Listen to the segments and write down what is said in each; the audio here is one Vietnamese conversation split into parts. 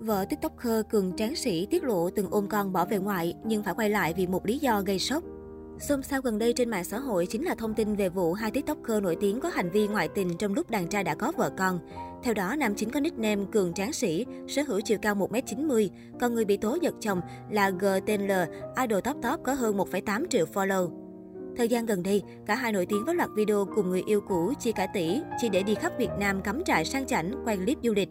Vợ tiktoker Cường Tráng Sĩ tiết lộ từng ôm con bỏ về ngoại nhưng phải quay lại vì một lý do gây sốc. Xôn xao gần đây trên mạng xã hội chính là thông tin về vụ hai tiktoker nổi tiếng có hành vi ngoại tình trong lúc đàn trai đã có vợ con. Theo đó, nam chính có nickname Cường Tráng Sĩ, sở hữu chiều cao 1m90, còn người bị tố giật chồng là GTL, idol top top có hơn 1,8 triệu follow. Thời gian gần đây, cả hai nổi tiếng với loạt video cùng người yêu cũ chi cả tỷ chỉ để đi khắp Việt Nam cắm trại sang chảnh, quay clip du lịch.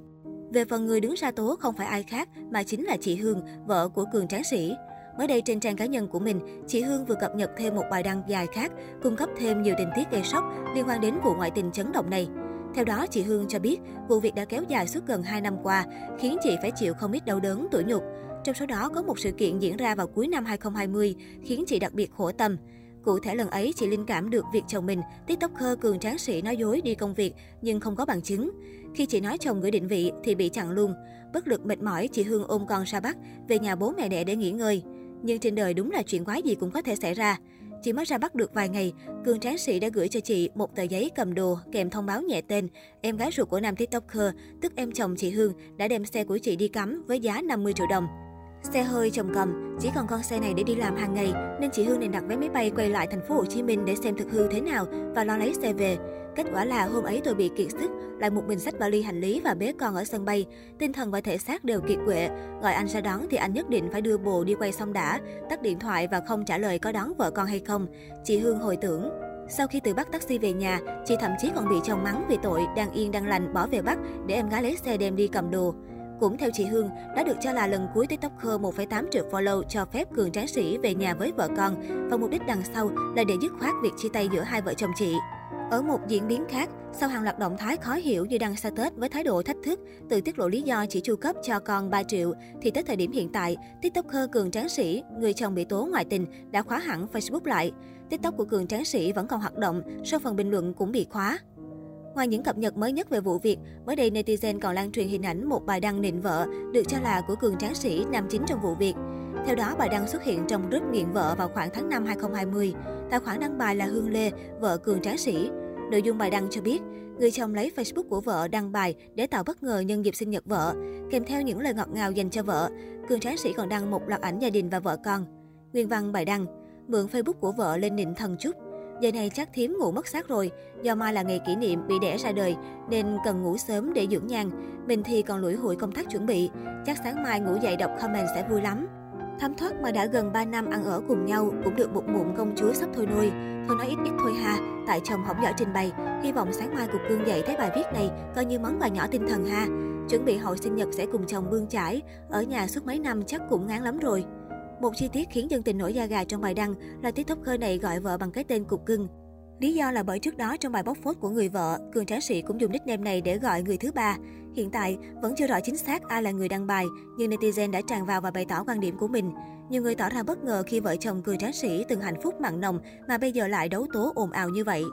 Về phần người đứng ra tố không phải ai khác mà chính là chị Hương, vợ của Cường Tráng Sĩ. Mới đây trên trang cá nhân của mình, chị Hương vừa cập nhật thêm một bài đăng dài khác, cung cấp thêm nhiều tình tiết gây sốc liên quan đến vụ ngoại tình chấn động này. Theo đó, chị Hương cho biết vụ việc đã kéo dài suốt gần 2 năm qua, khiến chị phải chịu không ít đau đớn, tủi nhục. Trong số đó có một sự kiện diễn ra vào cuối năm 2020 khiến chị đặc biệt khổ tâm. Cụ thể lần ấy, chị linh cảm được việc chồng mình, tiktoker cường tráng sĩ nói dối đi công việc nhưng không có bằng chứng. Khi chị nói chồng gửi định vị thì bị chặn luôn. Bất lực mệt mỏi, chị Hương ôm con ra Bắc, về nhà bố mẹ đẻ để nghỉ ngơi. Nhưng trên đời đúng là chuyện quái gì cũng có thể xảy ra. Chỉ mới ra Bắc được vài ngày, Cường Tráng Sĩ đã gửi cho chị một tờ giấy cầm đồ kèm thông báo nhẹ tên. Em gái ruột của nam tiktoker, tức em chồng chị Hương, đã đem xe của chị đi cắm với giá 50 triệu đồng. Xe hơi chồng cầm, chỉ còn con xe này để đi làm hàng ngày nên chị Hương nên đặt vé máy bay quay lại thành phố Hồ Chí Minh để xem thực hư thế nào và lo lấy xe về. Kết quả là hôm ấy tôi bị kiệt sức, lại một mình sách vali hành lý và bế con ở sân bay. Tinh thần và thể xác đều kiệt quệ. Gọi anh ra đón thì anh nhất định phải đưa bồ đi quay xong đã, tắt điện thoại và không trả lời có đón vợ con hay không. Chị Hương hồi tưởng. Sau khi từ bắt taxi về nhà, chị thậm chí còn bị chồng mắng vì tội đang yên đang lành bỏ về Bắc để em gái lấy xe đem đi cầm đồ. Cũng theo chị Hương, đã được cho là lần cuối TikToker 1,8 triệu follow cho phép Cường Tráng Sĩ về nhà với vợ con và mục đích đằng sau là để dứt khoát việc chia tay giữa hai vợ chồng chị. Ở một diễn biến khác, sau hàng loạt động thái khó hiểu như đăng tết với thái độ thách thức, tự tiết lộ lý do chỉ chu cấp cho con 3 triệu, thì tới thời điểm hiện tại, TikToker Cường Tráng Sĩ, người chồng bị tố ngoại tình, đã khóa hẳn Facebook lại. TikTok của Cường Tráng Sĩ vẫn còn hoạt động, sau phần bình luận cũng bị khóa. Ngoài những cập nhật mới nhất về vụ việc, mới đây netizen còn lan truyền hình ảnh một bài đăng nịnh vợ được cho là của cường tráng sĩ nam chính trong vụ việc. Theo đó, bài đăng xuất hiện trong group nghiện vợ vào khoảng tháng 5 2020. Tài khoản đăng bài là Hương Lê, vợ cường tráng sĩ. Nội dung bài đăng cho biết, người chồng lấy Facebook của vợ đăng bài để tạo bất ngờ nhân dịp sinh nhật vợ, kèm theo những lời ngọt ngào dành cho vợ. Cường tráng sĩ còn đăng một loạt ảnh gia đình và vợ con. Nguyên văn bài đăng, mượn Facebook của vợ lên nịnh thần chúc. Giờ này chắc thím ngủ mất xác rồi, do mai là ngày kỷ niệm bị đẻ ra đời nên cần ngủ sớm để dưỡng nhan. Mình thì còn lủi hủi công tác chuẩn bị, chắc sáng mai ngủ dậy đọc comment sẽ vui lắm. Thấm thoát mà đã gần 3 năm ăn ở cùng nhau cũng được một mụn công chúa sắp thôi nuôi. Thôi nói ít ít thôi ha, tại chồng hỏng giỏi trình bày. Hy vọng sáng mai cục cương dậy thấy bài viết này coi như món quà nhỏ tinh thần ha. Chuẩn bị hậu sinh nhật sẽ cùng chồng bươn chải, ở nhà suốt mấy năm chắc cũng ngán lắm rồi. Một chi tiết khiến dân tình nổi da gà trong bài đăng là tiktoker này gọi vợ bằng cái tên cục cưng. Lý do là bởi trước đó trong bài bóc phốt của người vợ, Cường Tráng Sĩ cũng dùng nickname này để gọi người thứ ba. Hiện tại, vẫn chưa rõ chính xác ai là người đăng bài, nhưng netizen đã tràn vào và bày tỏ quan điểm của mình. Nhiều người tỏ ra bất ngờ khi vợ chồng Cường Tráng Sĩ từng hạnh phúc mặn nồng mà bây giờ lại đấu tố ồn ào như vậy.